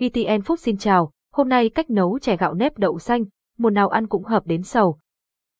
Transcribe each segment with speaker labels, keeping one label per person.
Speaker 1: VTN Food xin chào, hôm nay cách nấu chè gạo nếp đậu xanh, mùa nào ăn cũng hợp đến sầu.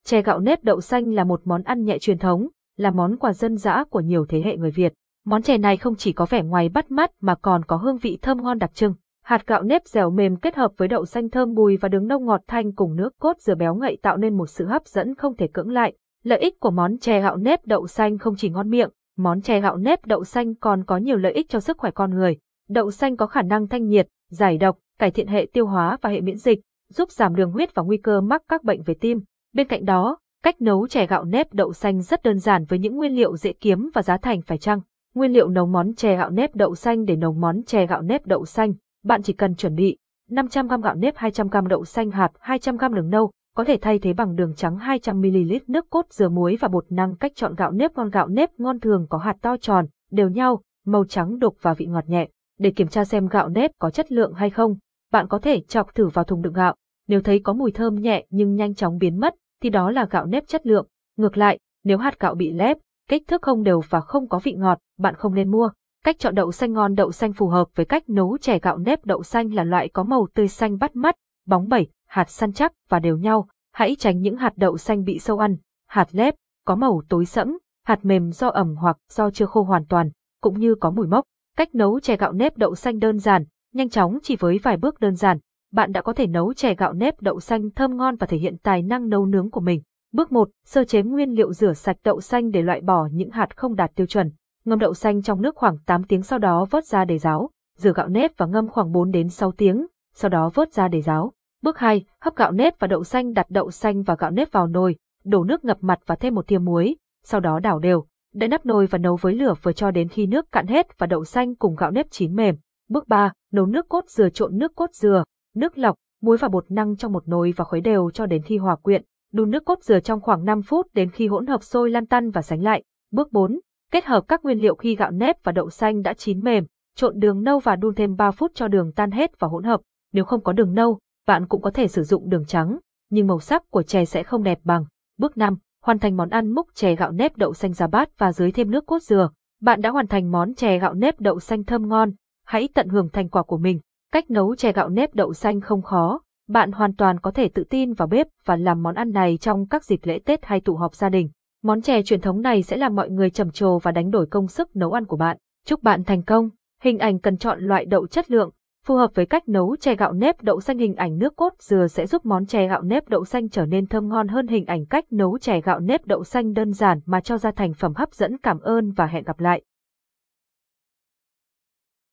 Speaker 1: Chè gạo nếp đậu xanh là một món ăn nhẹ truyền thống, là món quà dân dã của nhiều thế hệ người Việt. Món chè này không chỉ có vẻ ngoài bắt mắt mà còn có hương vị thơm ngon đặc trưng. Hạt gạo nếp dẻo mềm kết hợp với đậu xanh thơm bùi và đường nâu ngọt thanh cùng nước cốt dừa béo ngậy tạo nên một sự hấp dẫn không thể cưỡng lại. Lợi ích của món chè gạo nếp đậu xanh không chỉ ngon miệng, món chè gạo nếp đậu xanh còn có nhiều lợi ích cho sức khỏe con người. Đậu xanh có khả năng thanh nhiệt, giải độc, cải thiện hệ tiêu hóa và hệ miễn dịch, giúp giảm đường huyết và nguy cơ mắc các bệnh về tim. Bên cạnh đó, cách nấu chè gạo nếp đậu xanh rất đơn giản với những nguyên liệu dễ kiếm và giá thành phải chăng. Nguyên liệu nấu món chè gạo nếp đậu xanh để nấu món chè gạo nếp đậu xanh, bạn chỉ cần chuẩn bị 500g gạo nếp 200g đậu xanh hạt 200g đường nâu, có thể thay thế bằng đường trắng 200ml nước cốt dừa muối và bột năng cách chọn gạo nếp ngon gạo nếp ngon thường có hạt to tròn, đều nhau, màu trắng đục và vị ngọt nhẹ. Để kiểm tra xem gạo nếp có chất lượng hay không, bạn có thể chọc thử vào thùng đựng gạo. Nếu thấy có mùi thơm nhẹ nhưng nhanh chóng biến mất, thì đó là gạo nếp chất lượng. Ngược lại, nếu hạt gạo bị lép, kích thước không đều và không có vị ngọt, bạn không nên mua. Cách chọn đậu xanh ngon đậu xanh phù hợp với cách nấu chè gạo nếp đậu xanh là loại có màu tươi xanh bắt mắt, bóng bẩy, hạt săn chắc và đều nhau. Hãy tránh những hạt đậu xanh bị sâu ăn, hạt lép, có màu tối sẫm, hạt mềm do ẩm hoặc do chưa khô hoàn toàn, cũng như có mùi mốc. Cách nấu chè gạo nếp đậu xanh đơn giản, nhanh chóng chỉ với vài bước đơn giản, bạn đã có thể nấu chè gạo nếp đậu xanh thơm ngon và thể hiện tài năng nấu nướng của mình. Bước 1. Sơ chế nguyên liệu rửa sạch đậu xanh để loại bỏ những hạt không đạt tiêu chuẩn. Ngâm đậu xanh trong nước khoảng 8 tiếng sau đó vớt ra để ráo. Rửa gạo nếp và ngâm khoảng 4 đến 6 tiếng, sau đó vớt ra để ráo. Bước 2. Hấp gạo nếp và đậu xanh đặt đậu xanh và gạo nếp vào nồi, đổ nước ngập mặt và thêm một thìa muối, sau đó đảo đều. Đậy nắp nồi và nấu với lửa vừa cho đến khi nước cạn hết và đậu xanh cùng gạo nếp chín mềm. Bước 3. Nấu nước cốt dừa trộn nước cốt dừa, nước lọc, muối và bột năng trong một nồi và khuấy đều cho đến khi hòa quyện. Đun nước cốt dừa trong khoảng 5 phút đến khi hỗn hợp sôi lan tăn và sánh lại. Bước 4. Kết hợp các nguyên liệu khi gạo nếp và đậu xanh đã chín mềm, trộn đường nâu và đun thêm 3 phút cho đường tan hết và hỗn hợp. Nếu không có đường nâu, bạn cũng có thể sử dụng đường trắng, nhưng màu sắc của chè sẽ không đẹp bằng. Bước 5. Hoàn thành món ăn múc chè gạo nếp đậu xanh ra bát và dưới thêm nước cốt dừa. Bạn đã hoàn thành món chè gạo nếp đậu xanh thơm ngon. Hãy tận hưởng thành quả của mình. Cách nấu chè gạo nếp đậu xanh không khó. Bạn hoàn toàn có thể tự tin vào bếp và làm món ăn này trong các dịp lễ Tết hay tụ họp gia đình. Món chè truyền thống này sẽ làm mọi người trầm trồ và đánh đổi công sức nấu ăn của bạn. Chúc bạn thành công. Hình ảnh cần chọn loại đậu chất lượng, phù hợp với cách nấu chè gạo nếp, đậu xanh hình ảnh nước cốt dừa sẽ giúp món chè gạo nếp đậu xanh trở nên thơm ngon hơn hình ảnh cách nấu chè gạo nếp đậu xanh đơn giản mà cho ra thành phẩm hấp dẫn cảm ơn và hẹn gặp lại.